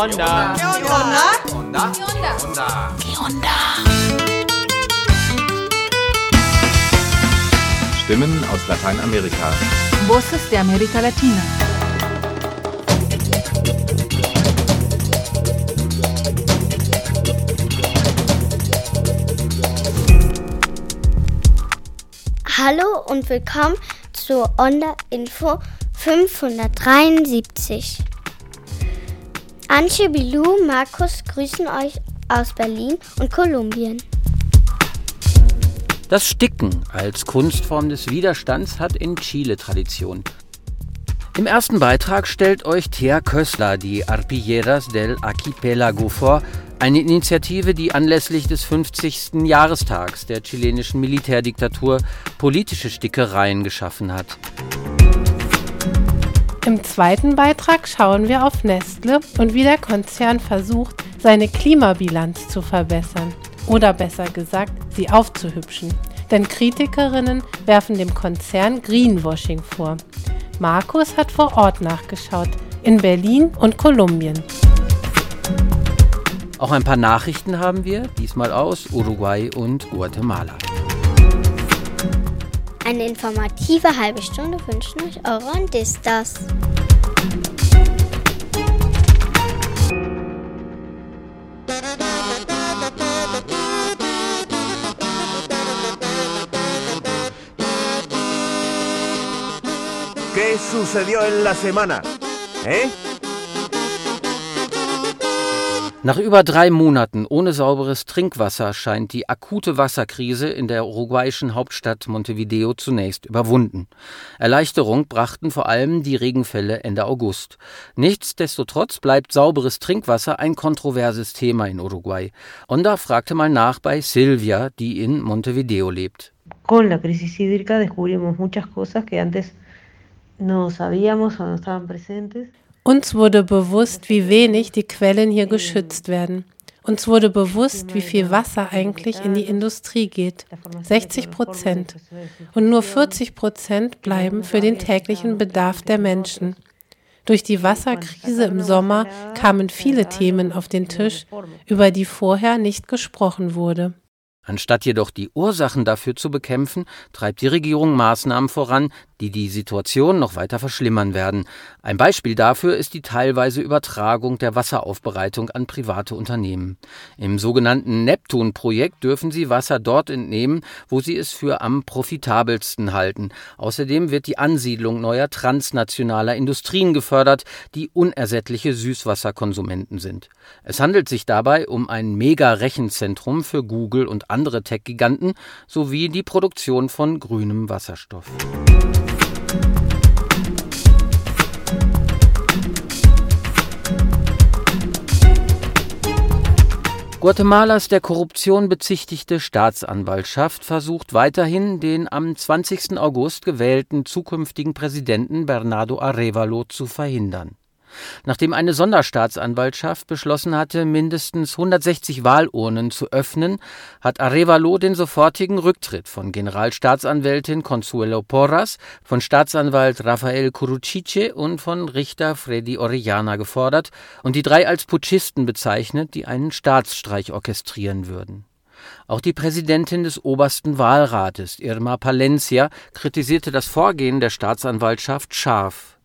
onda? ¿Qué onda? Onda. Onda. Stimmen aus Lateinamerika. Voces de América Latina. Hallo und willkommen zur Onda Info 573. Antje, Bilou, Markus grüßen euch aus Berlin und Kolumbien. Das Sticken als Kunstform des Widerstands hat in Chile Tradition. Im ersten Beitrag stellt euch Thea Kössler die Arpilleras del Archipelago vor, eine Initiative, die anlässlich des 50. Jahrestags der chilenischen Militärdiktatur politische Stickereien geschaffen hat. Im zweiten Beitrag schauen wir auf Nestle und wie der Konzern versucht, seine Klimabilanz zu verbessern. Oder besser gesagt, sie aufzuhübschen. Denn Kritikerinnen werfen dem Konzern Greenwashing vor. Markus hat vor Ort nachgeschaut, in Berlin und Kolumbien. Auch ein paar Nachrichten haben wir, diesmal aus Uruguay und Guatemala. Eine informative halbe Stunde wünschen euch eure Andistas. ¿Qué sucedió en la semana? ¿Eh? Nach über drei Monaten ohne sauberes Trinkwasser scheint die akute Wasserkrise in der uruguayischen Hauptstadt Montevideo zunächst überwunden. Erleichterung brachten vor allem die Regenfälle Ende August. Nichtsdestotrotz bleibt sauberes Trinkwasser ein kontroverses Thema in Uruguay. Onda fragte mal nach bei Silvia, die in Montevideo lebt. Con la crisis hídrica descubrimos muchas cosas que antes no sabíamos o no estaban presentes. Uns wurde bewusst, wie wenig die Quellen hier geschützt werden. Uns wurde bewusst, wie viel Wasser eigentlich in die Industrie geht. 60 Prozent. Und nur 40 Prozent bleiben für den täglichen Bedarf der Menschen. Durch die Wasserkrise im Sommer kamen viele Themen auf den Tisch, über die vorher nicht gesprochen wurde. Anstatt jedoch die Ursachen dafür zu bekämpfen, treibt die Regierung Maßnahmen voran, die die Situation noch weiter verschlimmern werden. Ein Beispiel dafür ist die teilweise Übertragung der Wasseraufbereitung an private Unternehmen. Im sogenannten Neptun-Projekt dürfen sie Wasser dort entnehmen, wo sie es für am profitabelsten halten. Außerdem wird die Ansiedlung neuer transnationaler Industrien gefördert, die unersättliche Süßwasserkonsumenten sind. Es handelt sich dabei um ein Mega-Rechenzentrum für Google und andere Tech-Giganten sowie die Produktion von grünem Wasserstoff. Guatemalas der Korruption bezichtigte Staatsanwaltschaft versucht weiterhin, den am 20. August gewählten zukünftigen Präsidenten Bernardo Arevalo zu verhindern. Nachdem eine Sonderstaatsanwaltschaft beschlossen hatte, mindestens 160 Wahlurnen zu öffnen, hat Arevalo den sofortigen Rücktritt von Generalstaatsanwältin Consuelo Porras, von Staatsanwalt Rafael Curuchiche und von Richter Freddy Orellana gefordert und die drei als Putschisten bezeichnet, die einen Staatsstreich orchestrieren würden. Auch die Präsidentin des obersten Wahlrates, Irma Palencia, kritisierte das Vorgehen der Staatsanwaltschaft scharf.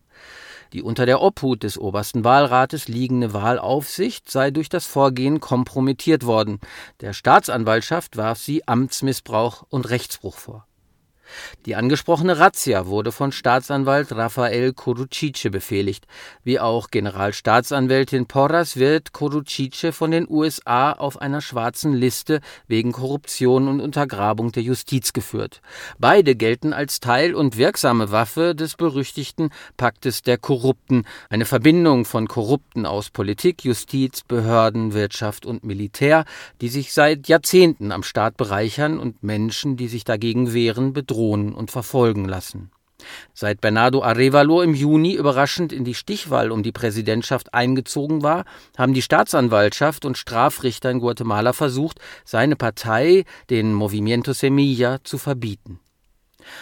Die unter der Obhut des obersten Wahlrates liegende Wahlaufsicht sei durch das Vorgehen kompromittiert worden. Der Staatsanwaltschaft warf sie Amtsmissbrauch und Rechtsbruch vor. Die angesprochene Razzia wurde von Staatsanwalt Rafael Coruchice befehligt. Wie auch Generalstaatsanwältin Porras wird Coruchice von den USA auf einer schwarzen Liste wegen Korruption und Untergrabung der Justiz geführt. Beide gelten als Teil und wirksame Waffe des berüchtigten Paktes der Korrupten, eine Verbindung von Korrupten aus Politik, Justiz, Behörden, Wirtschaft und Militär, die sich seit Jahrzehnten am Staat bereichern und Menschen, die sich dagegen wehren, bedrohen und verfolgen lassen. Seit Bernardo Arevalo im Juni überraschend in die Stichwahl um die Präsidentschaft eingezogen war, haben die Staatsanwaltschaft und Strafrichter in Guatemala versucht, seine Partei, den Movimiento Semilla, zu verbieten.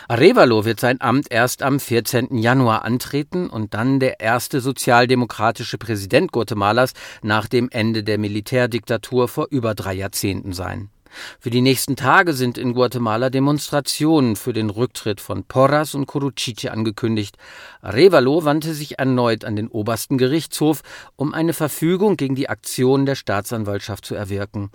Arevalo wird sein Amt erst am 14. Januar antreten und dann der erste sozialdemokratische Präsident Guatemalas nach dem Ende der Militärdiktatur vor über drei Jahrzehnten sein. Für die nächsten Tage sind in Guatemala Demonstrationen für den Rücktritt von Porras und Coruchiche angekündigt. Arevalo wandte sich erneut an den obersten Gerichtshof, um eine Verfügung gegen die Aktion der Staatsanwaltschaft zu erwirken.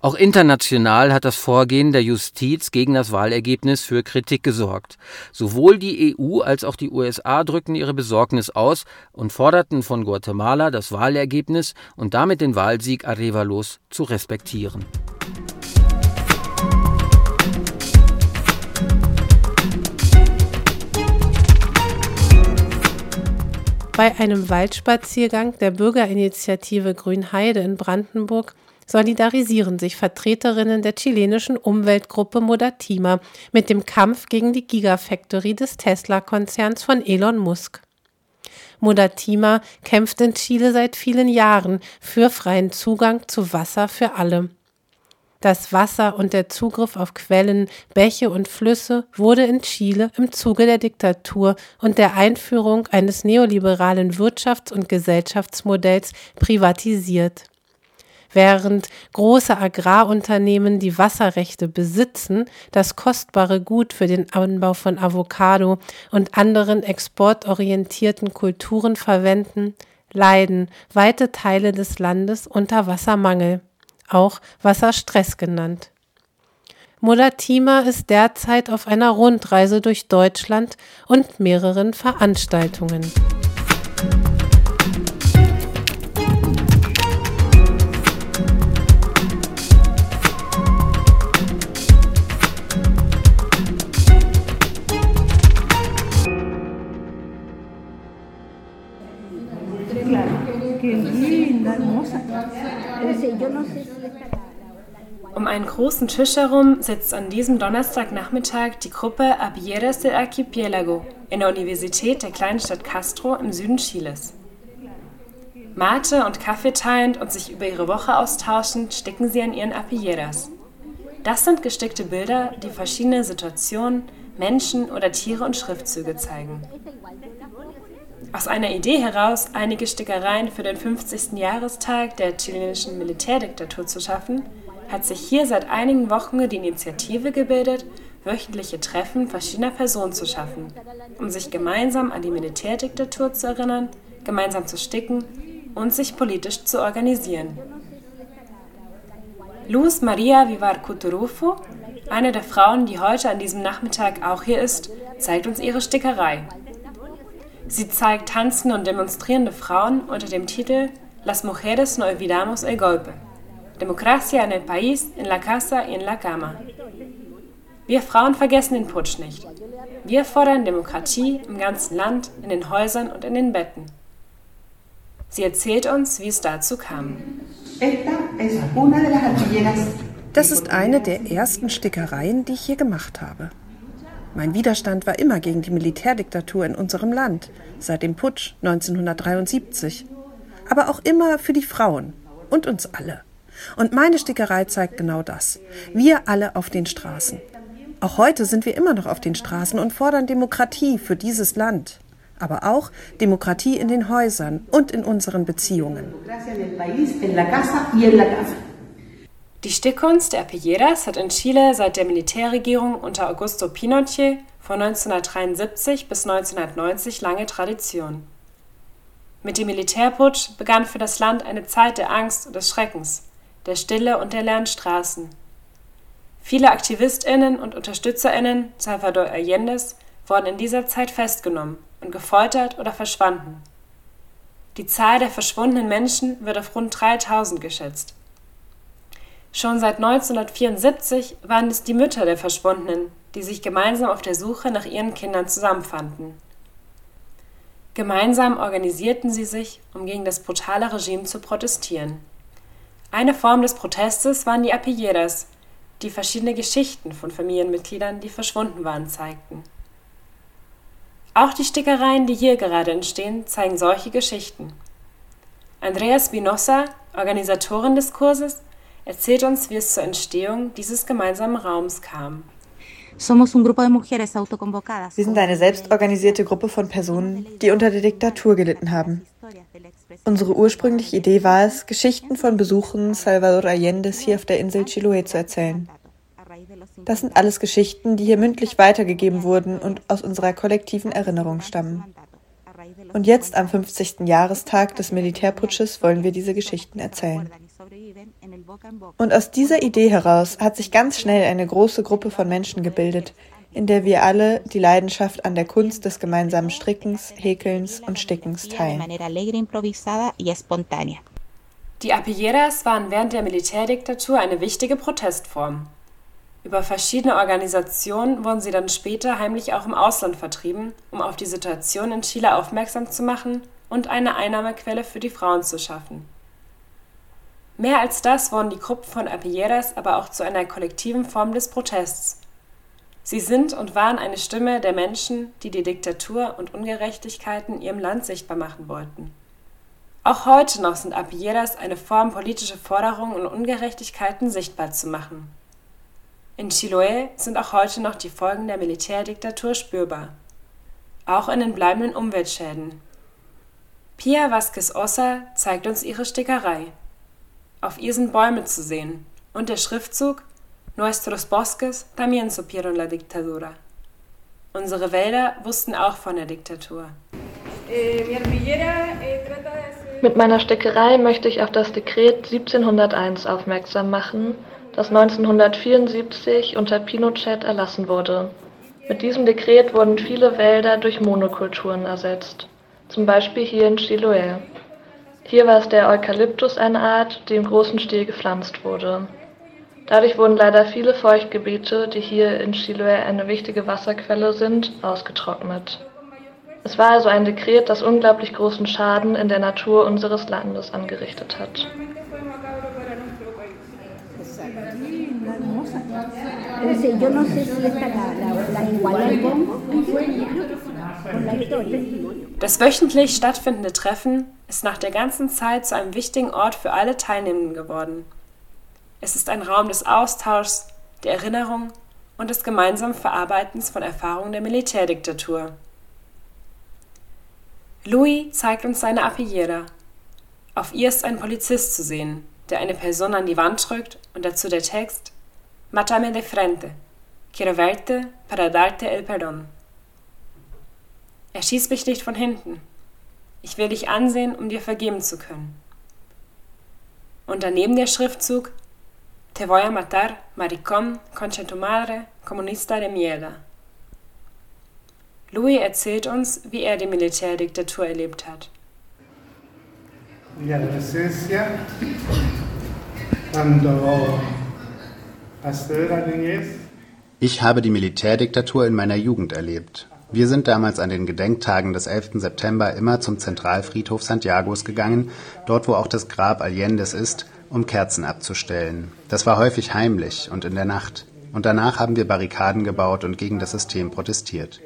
Auch international hat das Vorgehen der Justiz gegen das Wahlergebnis für Kritik gesorgt. Sowohl die EU als auch die USA drückten ihre Besorgnis aus und forderten von Guatemala das Wahlergebnis und damit den Wahlsieg Arevalos zu respektieren. Bei einem Waldspaziergang der Bürgerinitiative Grünheide in Brandenburg solidarisieren sich Vertreterinnen der chilenischen Umweltgruppe Modatima mit dem Kampf gegen die Gigafactory des Tesla-Konzerns von Elon Musk. Modatima kämpft in Chile seit vielen Jahren für freien Zugang zu Wasser für alle. Das Wasser und der Zugriff auf Quellen, Bäche und Flüsse wurde in Chile im Zuge der Diktatur und der Einführung eines neoliberalen Wirtschafts- und Gesellschaftsmodells privatisiert. Während große Agrarunternehmen die Wasserrechte besitzen, das kostbare Gut für den Anbau von Avocado und anderen exportorientierten Kulturen verwenden, leiden weite Teile des Landes unter Wassermangel auch Wasserstress genannt. Molatima ist derzeit auf einer Rundreise durch Deutschland und mehreren Veranstaltungen. Um einen großen Tisch herum sitzt an diesem Donnerstagnachmittag die Gruppe Apilleras del Archipiélago in der Universität der kleinen Stadt Castro im Süden Chiles. Mate und Kaffee teilend und sich über ihre Woche austauschend sticken sie an ihren Apilleras. Das sind gestickte Bilder, die verschiedene Situationen, Menschen oder Tiere und Schriftzüge zeigen. Aus einer Idee heraus, einige Stickereien für den 50. Jahrestag der chilenischen Militärdiktatur zu schaffen, hat sich hier seit einigen Wochen die Initiative gebildet, wöchentliche Treffen verschiedener Personen zu schaffen, um sich gemeinsam an die Militärdiktatur zu erinnern, gemeinsam zu sticken und sich politisch zu organisieren. Luz Maria Vivar Cuturufo, eine der Frauen, die heute an diesem Nachmittag auch hier ist, zeigt uns ihre Stickerei. Sie zeigt tanzende und demonstrierende Frauen unter dem Titel Las mujeres no olvidamos el golpe. Democracia en el país, en la casa y en la cama. Wir Frauen vergessen den Putsch nicht. Wir fordern Demokratie im ganzen Land, in den Häusern und in den Betten. Sie erzählt uns, wie es dazu kam. Das ist eine der ersten Stickereien, die ich hier gemacht habe. Mein Widerstand war immer gegen die Militärdiktatur in unserem Land, seit dem Putsch 1973. Aber auch immer für die Frauen und uns alle. Und meine Stickerei zeigt genau das. Wir alle auf den Straßen. Auch heute sind wir immer noch auf den Straßen und fordern Demokratie für dieses Land. Aber auch Demokratie in den Häusern und in unseren Beziehungen. Die Stickkunst der Pilleras hat in Chile seit der Militärregierung unter Augusto Pinochet von 1973 bis 1990 lange Tradition. Mit dem Militärputsch begann für das Land eine Zeit der Angst und des Schreckens, der Stille und der leeren Straßen. Viele AktivistInnen und UnterstützerInnen Salvador Allende's wurden in dieser Zeit festgenommen und gefoltert oder verschwanden. Die Zahl der verschwundenen Menschen wird auf rund 3000 geschätzt. Schon seit 1974 waren es die Mütter der Verschwundenen, die sich gemeinsam auf der Suche nach ihren Kindern zusammenfanden. Gemeinsam organisierten sie sich, um gegen das brutale Regime zu protestieren. Eine Form des Protestes waren die Apilleras, die verschiedene Geschichten von Familienmitgliedern, die verschwunden waren, zeigten. Auch die Stickereien, die hier gerade entstehen, zeigen solche Geschichten. Andrea Spinoza, Organisatorin des Kurses, erzählt uns, wie es zur Entstehung dieses gemeinsamen Raums kam. Wir sind eine selbstorganisierte Gruppe von Personen, die unter der Diktatur gelitten haben. Unsere ursprüngliche Idee war es, Geschichten von Besuchen Salvador Allende's hier auf der Insel Chiloé zu erzählen. Das sind alles Geschichten, die hier mündlich weitergegeben wurden und aus unserer kollektiven Erinnerung stammen. Und jetzt am 50. Jahrestag des Militärputsches wollen wir diese Geschichten erzählen. Und aus dieser Idee heraus hat sich ganz schnell eine große Gruppe von Menschen gebildet, in der wir alle die Leidenschaft an der Kunst des gemeinsamen Strickens, Häkelns und Stickens teilen. Die Apilleras waren während der Militärdiktatur eine wichtige Protestform. Über verschiedene Organisationen wurden sie dann später heimlich auch im Ausland vertrieben, um auf die Situation in Chile aufmerksam zu machen und eine Einnahmequelle für die Frauen zu schaffen. Mehr als das wurden die Gruppen von Apilleras aber auch zu einer kollektiven Form des Protests. Sie sind und waren eine Stimme der Menschen, die die Diktatur und Ungerechtigkeiten ihrem Land sichtbar machen wollten. Auch heute noch sind Apilleras eine Form, politische Forderungen und Ungerechtigkeiten sichtbar zu machen. In Chiloé sind auch heute noch die Folgen der Militärdiktatur spürbar, auch in den bleibenden Umweltschäden. Pia Vázquez Ossa zeigt uns ihre Stickerei. Auf ihr sind Bäume zu sehen und der Schriftzug Nuestros bosques también supieron la dictadura. Unsere Wälder wussten auch von der Diktatur. Mit meiner Stickerei möchte ich auf das Dekret 1701 aufmerksam machen, das 1974 unter Pinochet erlassen wurde. Mit diesem Dekret wurden viele Wälder durch Monokulturen ersetzt, zum Beispiel hier in Chiloé. Hier war es der Eukalyptus eine Art, die im großen Stil gepflanzt wurde. Dadurch wurden leider viele Feuchtgebiete, die hier in Chiloé eine wichtige Wasserquelle sind, ausgetrocknet. Es war also ein Dekret, das unglaublich großen Schaden in der Natur unseres Landes angerichtet hat. Das wöchentlich stattfindende Treffen ist nach der ganzen Zeit zu einem wichtigen Ort für alle Teilnehmenden geworden. Es ist ein Raum des Austauschs, der Erinnerung und des gemeinsamen Verarbeitens von Erfahrungen der Militärdiktatur. Louis zeigt uns seine Apillera. Auf ihr ist ein Polizist zu sehen, der eine Person an die Wand drückt und dazu der Text Mátame de frente. Quiero verte para darte el perdón. Erschieß mich nicht von hinten. Ich will dich ansehen, um dir vergeben zu können. Und daneben der Schriftzug Te voy a matar, maricón, concha tu madre, comunista de mierda. Louis erzählt uns, wie er die Militärdiktatur erlebt hat. Die adolescencia, cuando ich habe die Militärdiktatur in meiner Jugend erlebt. Wir sind damals an den Gedenktagen des 11. September immer zum Zentralfriedhof Santiagos gegangen, dort wo auch das Grab Allendes ist, um Kerzen abzustellen. Das war häufig heimlich und in der Nacht. Und danach haben wir Barrikaden gebaut und gegen das System protestiert.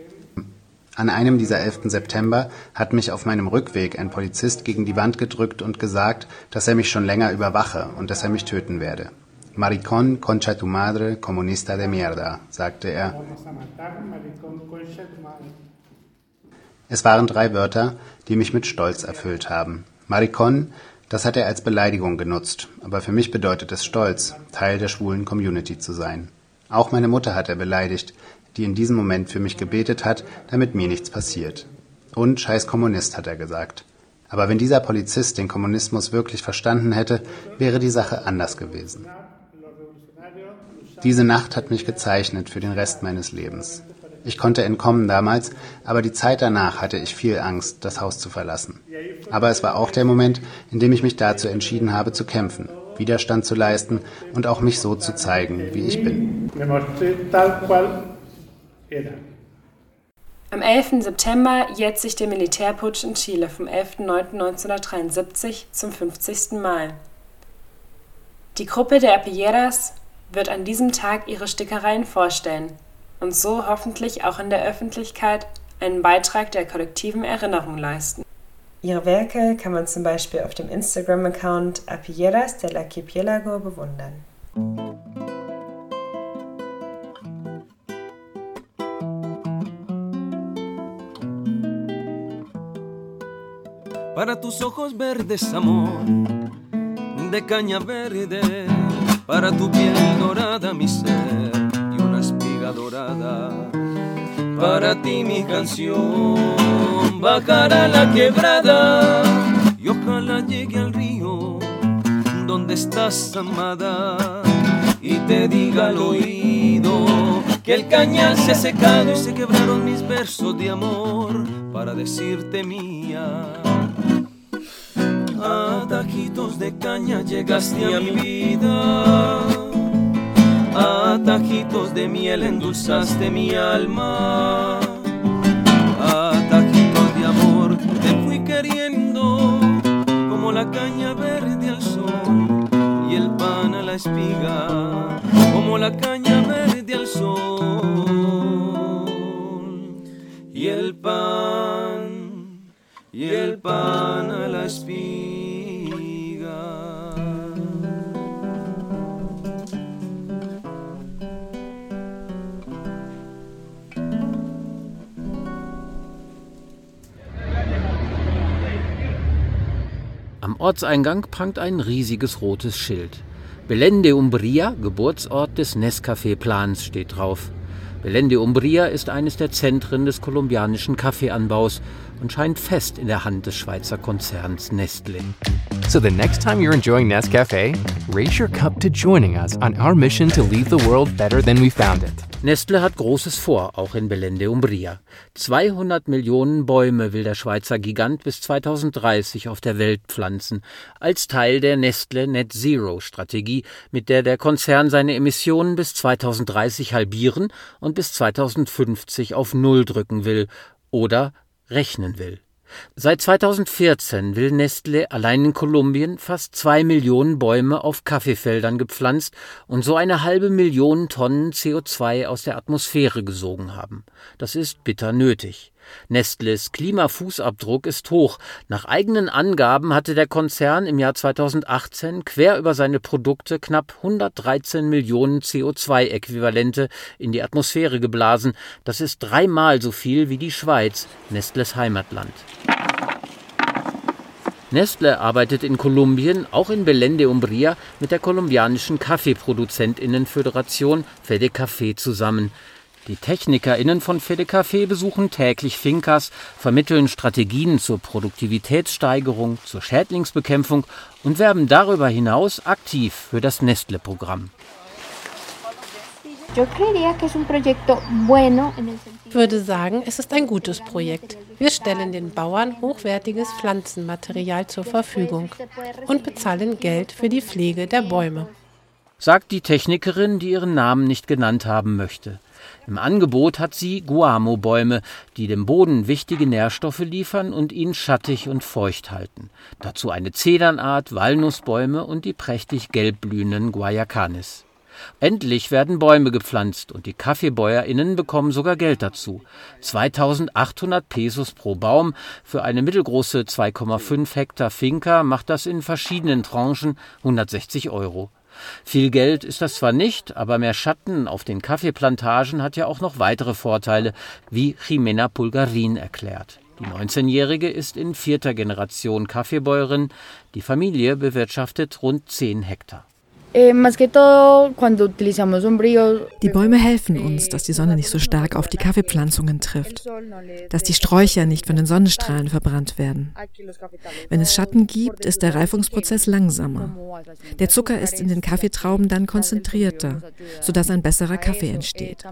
An einem dieser 11. September hat mich auf meinem Rückweg ein Polizist gegen die Wand gedrückt und gesagt, dass er mich schon länger überwache und dass er mich töten werde. Maricón, concha tu madre, comunista de mierda, sagte er. Es waren drei Wörter, die mich mit Stolz erfüllt haben. Maricón, das hat er als Beleidigung genutzt, aber für mich bedeutet es Stolz, Teil der schwulen Community zu sein. Auch meine Mutter hat er beleidigt, die in diesem Moment für mich gebetet hat, damit mir nichts passiert. Und scheiß Kommunist, hat er gesagt. Aber wenn dieser Polizist den Kommunismus wirklich verstanden hätte, wäre die Sache anders gewesen. Diese Nacht hat mich gezeichnet für den Rest meines Lebens. Ich konnte entkommen damals, aber die Zeit danach hatte ich viel Angst, das Haus zu verlassen. Aber es war auch der Moment, in dem ich mich dazu entschieden habe zu kämpfen, Widerstand zu leisten und auch mich so zu zeigen, wie ich bin. Am 11. September jährt sich der Militärputsch in Chile vom 11.09.1973 zum 50. Mal. Die Gruppe der Apilleras wird an diesem Tag ihre Stickereien vorstellen und so hoffentlich auch in der Öffentlichkeit einen Beitrag der kollektiven Erinnerung leisten. Ihre Werke kann man zum Beispiel auf dem Instagram-Account Apilleras del Archipiélago bewundern. Para tus ojos verdes, amor, de caña verde, para tu piel dorada, mi ser. Dorada. Para ti mi canción bajará la quebrada y ojalá llegue al río donde estás amada y te diga al oído que el cañal se ha secado y se quebraron mis versos de amor para decirte mía. A tajitos de caña llegaste a mi vida. A tajitos de miel endulzaste mi alma. A tajitos de amor te fui queriendo como la caña verde al sol y el pan a la espiga, como la caña verde al sol y el pan y el pan a la espiga. Am Ortseingang prangt ein riesiges rotes Schild. Belén de Umbria, Geburtsort des Nescafé-Plans, steht drauf. Belén de Umbria ist eines der Zentren des kolumbianischen Kaffeeanbaus und scheint fest in der Hand des Schweizer Konzerns Nestlé. So the next time you're enjoying Nescafe, raise your cup to joining us on our mission to leave the world better than we found it. Nestle hat Großes vor, auch in Belén de Umbria. 200 Millionen Bäume will der Schweizer Gigant bis 2030 auf der Welt pflanzen, als Teil der Nestle Net Zero Strategie, mit der der Konzern seine Emissionen bis 2030 halbieren und bis 2050 auf Null drücken will oder rechnen will. Seit 2014 will Nestle allein in Kolumbien fast zwei Millionen Bäume auf Kaffeefeldern gepflanzt und so eine halbe Million Tonnen CO2 aus der Atmosphäre gesogen haben. Das ist bitter nötig. Nestles Klimafußabdruck ist hoch. Nach eigenen Angaben hatte der Konzern im Jahr 2018 quer über seine Produkte knapp 113 Millionen CO2-Äquivalente in die Atmosphäre geblasen. Das ist dreimal so viel wie die Schweiz, Nestles Heimatland. Nestle arbeitet in Kolumbien, auch in Belén de Umbria, mit der kolumbianischen Kaffeeproduzentinnenföderation Fede Café zusammen. Die TechnikerInnen von Fede Café besuchen täglich Fincas, vermitteln Strategien zur Produktivitätssteigerung, zur Schädlingsbekämpfung und werben darüber hinaus aktiv für das Nestle-Programm. Ich würde sagen, es ist ein gutes Projekt. Wir stellen den Bauern hochwertiges Pflanzenmaterial zur Verfügung und bezahlen Geld für die Pflege der Bäume. Sagt die Technikerin, die ihren Namen nicht genannt haben möchte. Im Angebot hat sie Guamo-Bäume, die dem Boden wichtige Nährstoffe liefern und ihn schattig und feucht halten. Dazu eine Zedernart, Walnussbäume und die prächtig gelb blühenden Guayacanes. Endlich werden Bäume gepflanzt und die KaffeebäuerInnen bekommen sogar Geld dazu. 2800 Pesos pro Baum. Für eine mittelgroße 2,5 Hektar Finca macht das in verschiedenen Tranchen 160 Euro. Viel Geld ist das zwar nicht, aber mehr Schatten auf den Kaffeeplantagen hat ja auch noch weitere Vorteile, wie Jimena Pulgarin erklärt. Die 19-Jährige ist in vierter Generation Kaffeebäuerin. Die Familie bewirtschaftet rund 10 Hektar. Die Bäume helfen uns, dass die Sonne nicht so stark auf die Kaffeepflanzungen trifft, dass die Sträucher nicht von den Sonnenstrahlen verbrannt werden. Wenn es Schatten gibt, ist der Reifungsprozess langsamer. Der Zucker ist in den Kaffeetrauben dann konzentrierter, sodass ein besserer Kaffee entsteht.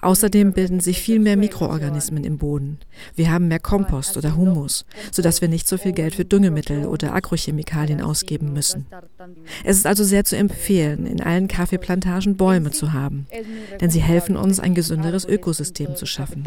Außerdem bilden sich viel mehr Mikroorganismen im Boden. Wir haben mehr Kompost oder Humus, sodass wir nicht so viel Geld für Düngemittel oder Agrochemikalien ausgeben müssen. Es ist also sehr zu empfehlen, in allen Kaffeeplantagen Bäume zu haben, denn sie helfen uns, ein gesünderes Ökosystem zu schaffen.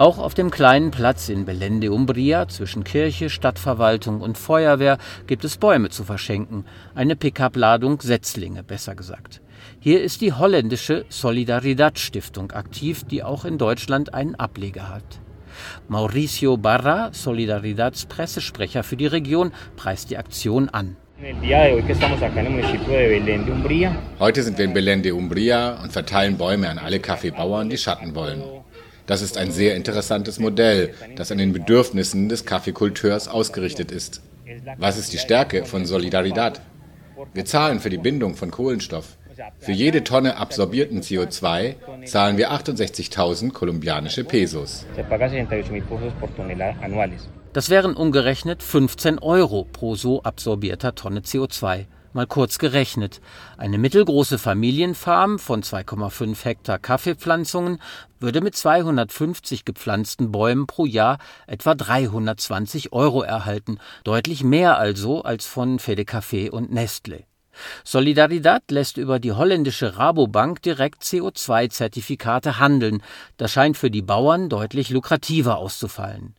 Auch auf dem kleinen Platz in Belén de Umbria zwischen Kirche, Stadtverwaltung und Feuerwehr gibt es Bäume zu verschenken. Eine Pickup-Ladung Setzlinge, besser gesagt. Hier ist die holländische Solidaridad Stiftung aktiv, die auch in Deutschland einen Ableger hat. Mauricio Barra, Solidaridads Pressesprecher für die Region, preist die Aktion an. Heute sind wir in Belén de Umbria und verteilen Bäume an alle Kaffeebauern, die Schatten wollen. Das ist ein sehr interessantes Modell, das an den Bedürfnissen des Kaffeekulteurs ausgerichtet ist. Was ist die Stärke von Solidaridad? Wir zahlen für die Bindung von Kohlenstoff. Für jede Tonne absorbierten CO2 zahlen wir 68.000 kolumbianische Pesos. Das wären umgerechnet 15 Euro pro so absorbierter Tonne CO2. Mal kurz gerechnet. Eine mittelgroße Familienfarm von 2,5 Hektar Kaffeepflanzungen würde mit 250 gepflanzten Bäumen pro Jahr etwa 320 Euro erhalten. Deutlich mehr also als von Fede Café und Nestle. Solidaridad lässt über die holländische Rabobank direkt CO2-Zertifikate handeln. Das scheint für die Bauern deutlich lukrativer auszufallen.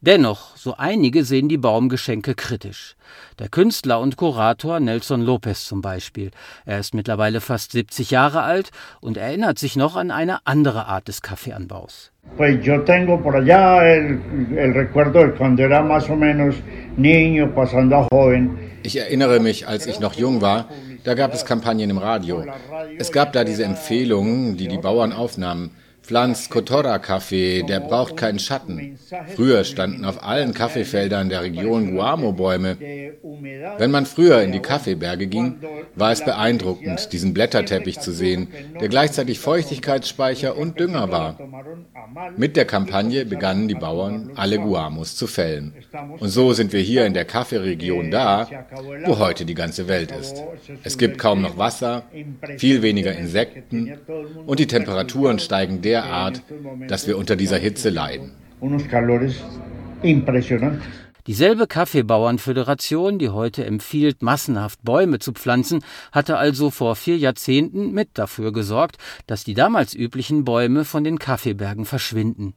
Dennoch, so einige sehen die Baumgeschenke kritisch. Der Künstler und Kurator Nelson Lopez zum Beispiel. Er ist mittlerweile fast 70 Jahre alt und erinnert sich noch an eine andere Art des Kaffeeanbaus. Pues yo tengo por allá el, el recuerdo de cuando era más o menos niño, pasando a joven. Ich erinnere mich, als ich noch jung war, da gab es Kampagnen im Radio. Es gab da diese Empfehlungen, die die Bauern aufnahmen. Pflanzt Kotora-Kaffee, der braucht keinen Schatten. Früher standen auf allen Kaffeefeldern der Region Guamo-Bäume. Wenn man früher in die Kaffeeberge ging, war es beeindruckend, diesen Blätterteppich zu sehen, der gleichzeitig Feuchtigkeitsspeicher und Dünger war. Mit der Kampagne begannen die Bauern, alle Guamos zu fällen. Und so sind wir hier in der Kaffeeregion da, wo heute die ganze Welt ist. Es gibt kaum noch Wasser, viel weniger Insekten und die Temperaturen steigen derart, derart, dass wir unter dieser Hitze leiden. Dieselbe Kaffeebauernföderation, die heute empfiehlt, massenhaft Bäume zu pflanzen, hatte also vor vier Jahrzehnten mit dafür gesorgt, dass die damals üblichen Bäume von den Kaffeebergen verschwinden.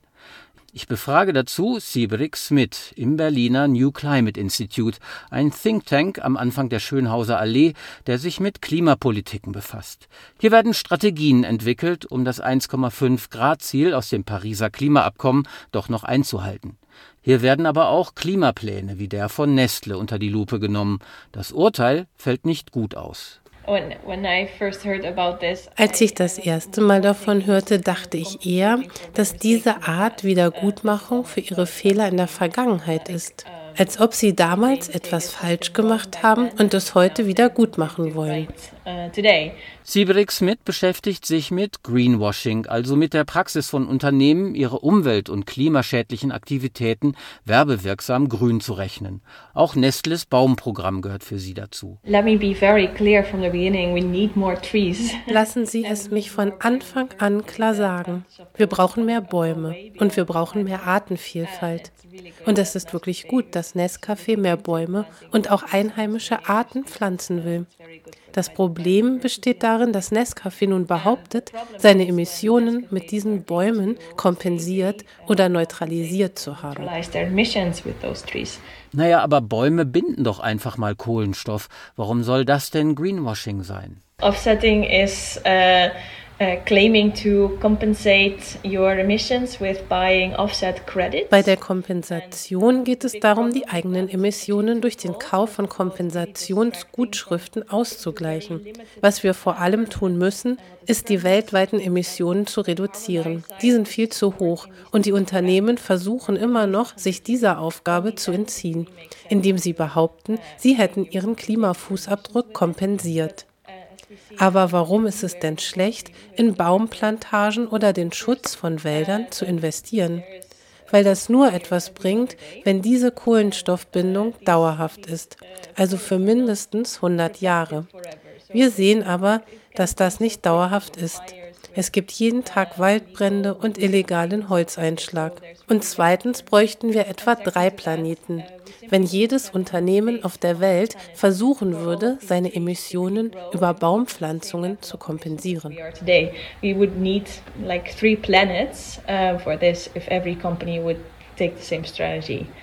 Ich befrage dazu Sibrik Smith im Berliner New Climate Institute, ein Think Tank am Anfang der Schönhauser Allee, der sich mit Klimapolitiken befasst. Hier werden Strategien entwickelt, um das 1,5 Grad Ziel aus dem Pariser Klimaabkommen doch noch einzuhalten. Hier werden aber auch Klimapläne wie der von Nestle unter die Lupe genommen. Das Urteil fällt nicht gut aus. Als ich das erste Mal davon hörte, dachte ich eher, dass diese Art Wiedergutmachung für ihre Fehler in der Vergangenheit ist als ob sie damals etwas falsch gemacht haben und es heute wieder gut machen wollen. Sibrik Smith beschäftigt sich mit Greenwashing, also mit der Praxis von Unternehmen, ihre umwelt- und klimaschädlichen Aktivitäten werbewirksam grün zu rechnen. Auch Nestles Baumprogramm gehört für sie dazu. Lassen Sie es mich von Anfang an klar sagen. Wir brauchen mehr Bäume und wir brauchen mehr Artenvielfalt. Und es ist wirklich gut, dass Nescafé mehr Bäume und auch einheimische Arten pflanzen will. Das Problem besteht darin, dass Nescafé nun behauptet, seine Emissionen mit diesen Bäumen kompensiert oder neutralisiert zu haben. Naja, aber Bäume binden doch einfach mal Kohlenstoff. Warum soll das denn Greenwashing sein? Offsetting is uh Uh. Bei der Kompensation geht es darum, die eigenen Emissionen durch den Kauf von Kompensationsgutschriften auszugleichen. Was wir vor allem tun müssen, ist die weltweiten Emissionen zu reduzieren. Die sind viel zu hoch und die Unternehmen versuchen immer noch, sich dieser Aufgabe zu entziehen, indem sie behaupten, sie hätten ihren Klimafußabdruck kompensiert. Aber warum ist es denn schlecht, in Baumplantagen oder den Schutz von Wäldern zu investieren? Weil das nur etwas bringt, wenn diese Kohlenstoffbindung dauerhaft ist, also für mindestens 100 Jahre. Wir sehen aber, dass das nicht dauerhaft ist. Es gibt jeden Tag Waldbrände und illegalen Holzeinschlag. Und zweitens bräuchten wir etwa drei Planeten. Wenn jedes Unternehmen auf der Welt versuchen würde, seine Emissionen über Baumpflanzungen zu kompensieren.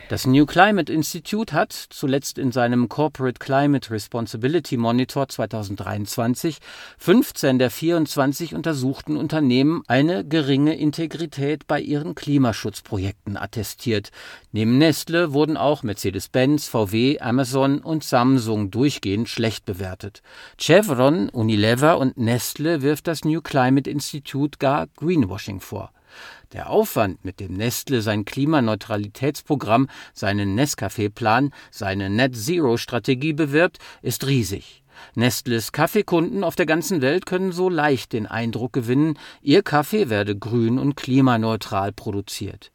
Das New Climate Institute hat zuletzt in seinem Corporate Climate Responsibility Monitor 2023 15 der 24 untersuchten Unternehmen eine geringe Integrität bei ihren Klimaschutzprojekten attestiert. Neben Nestle wurden auch Mercedes-Benz, VW, Amazon und Samsung durchgehend schlecht bewertet. Chevron, Unilever und Nestle wirft das New Climate Institute gar Greenwashing vor. Der Aufwand, mit dem Nestle sein Klimaneutralitätsprogramm, seinen Nescafé-Plan, seine Net-Zero-Strategie bewirbt, ist riesig. Nestles Kaffeekunden auf der ganzen Welt können so leicht den Eindruck gewinnen, ihr Kaffee werde grün und klimaneutral produziert.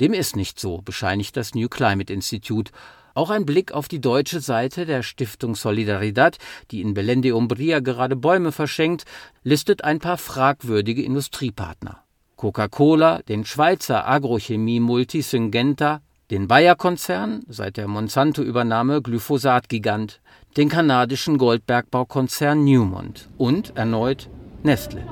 Dem ist nicht so, bescheinigt das New Climate Institute. Auch ein Blick auf die deutsche Seite der Stiftung Solidaridad, die in Belén de Umbria gerade Bäume verschenkt, listet ein paar fragwürdige Industriepartner. Coca-Cola, den Schweizer Agrochemie-Multi Syngenta, den Bayer-Konzern, seit der Monsanto-Übernahme Glyphosat-Gigant, den kanadischen Goldbergbaukonzern Newmont und erneut Nestle.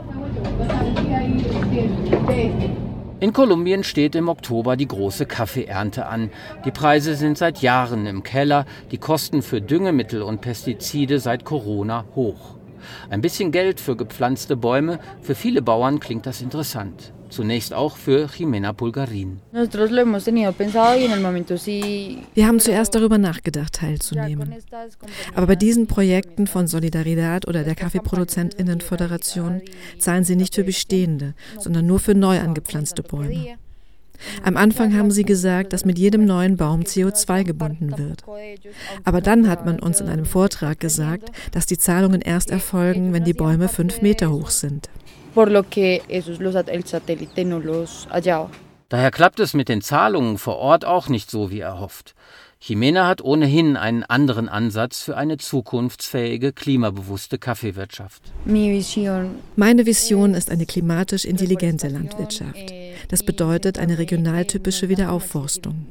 In Kolumbien steht im Oktober die große Kaffeeernte an. Die Preise sind seit Jahren im Keller, die Kosten für Düngemittel und Pestizide seit Corona hoch. Ein bisschen Geld für gepflanzte Bäume, für viele Bauern klingt das interessant. Zunächst auch für Jimena Pulgarin. Wir haben zuerst darüber nachgedacht, teilzunehmen. Aber bei diesen Projekten von Solidaridad oder der Kaffeeproduzentinnenföderation zahlen sie nicht für bestehende, sondern nur für neu angepflanzte Bäume. Am Anfang haben sie gesagt, dass mit jedem neuen Baum CO2 gebunden wird. Aber dann hat man uns in einem Vortrag gesagt, dass die Zahlungen erst erfolgen, wenn die Bäume fünf Meter hoch sind por lo que esos los, el satélite no los hallaba. Daher klappt es mit den Zahlungen vor Ort auch nicht so wie erhofft. Jimena hat ohnehin einen anderen Ansatz für eine zukunftsfähige, klimabewusste Kaffeewirtschaft. Meine Vision ist eine klimatisch intelligente Landwirtschaft. Das bedeutet eine regionaltypische Wiederaufforstung.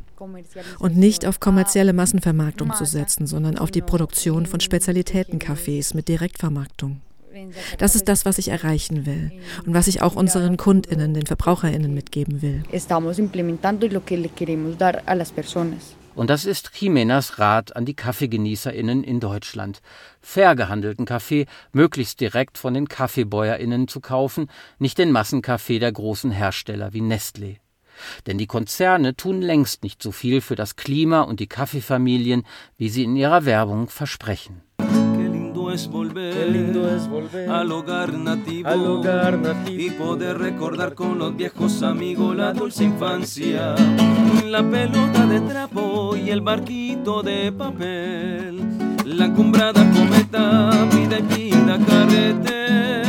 Und nicht auf kommerzielle Massenvermarktung zu setzen, sondern auf die Produktion von Spezialitätenkaffees mit Direktvermarktung. Das ist das, was ich erreichen will und was ich auch unseren Kundinnen, den Verbraucherinnen mitgeben will. Und das ist Jimenas Rat an die Kaffeegenießerinnen in Deutschland. Fair gehandelten Kaffee möglichst direkt von den Kaffeebäuerinnen zu kaufen, nicht den Massenkaffee der großen Hersteller wie Nestlé. Denn die Konzerne tun längst nicht so viel für das Klima und die Kaffeefamilien, wie sie in ihrer Werbung versprechen. Es volver, Qué lindo es volver al hogar nativo, al hogar nativo. y poder recordar con los viejos amigos la dulce infancia, la pelota de trapo y el barquito de papel, la cumbrada cometa, vida y vida carretel.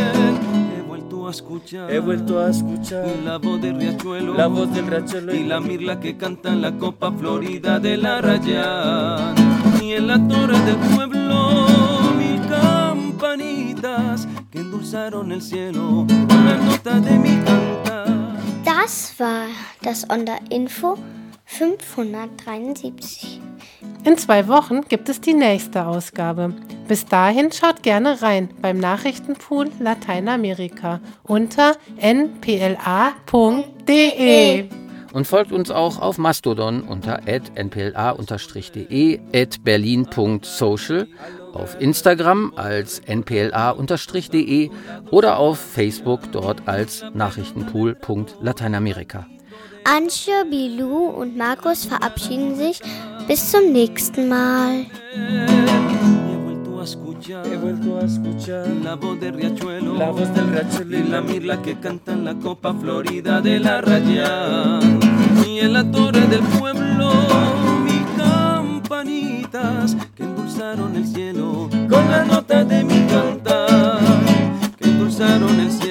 He vuelto a escuchar, he vuelto a escuchar la voz del riachuelo, la voz del riachuelo y la mirla que canta en la copa florida de la raya y en la torre del pueblo campanitas que endulzaron el cielo con la nota de mi cantar. Das war das Onder Info 573. In zwei Wochen gibt es die nächste Ausgabe. Bis dahin schaut gerne rein beim Nachrichtenpool Lateinamerika unter npla.de. Und folgt uns auch auf Mastodon unter npla-de, berlin.social auf Instagram als npla-de oder auf Facebook dort als Nachrichtenpool.lateinamerika. Antje, Bilou und Markus verabschieden sich. Bis zum nächsten Mal. He vuelto a escuchar la voz del riachuelo, la voz del riachuelo y la mirla que canta en la copa florida de la raya y en la torre del pueblo que endulzaron el cielo con las notas de mi cantar, que endulzaron el cielo.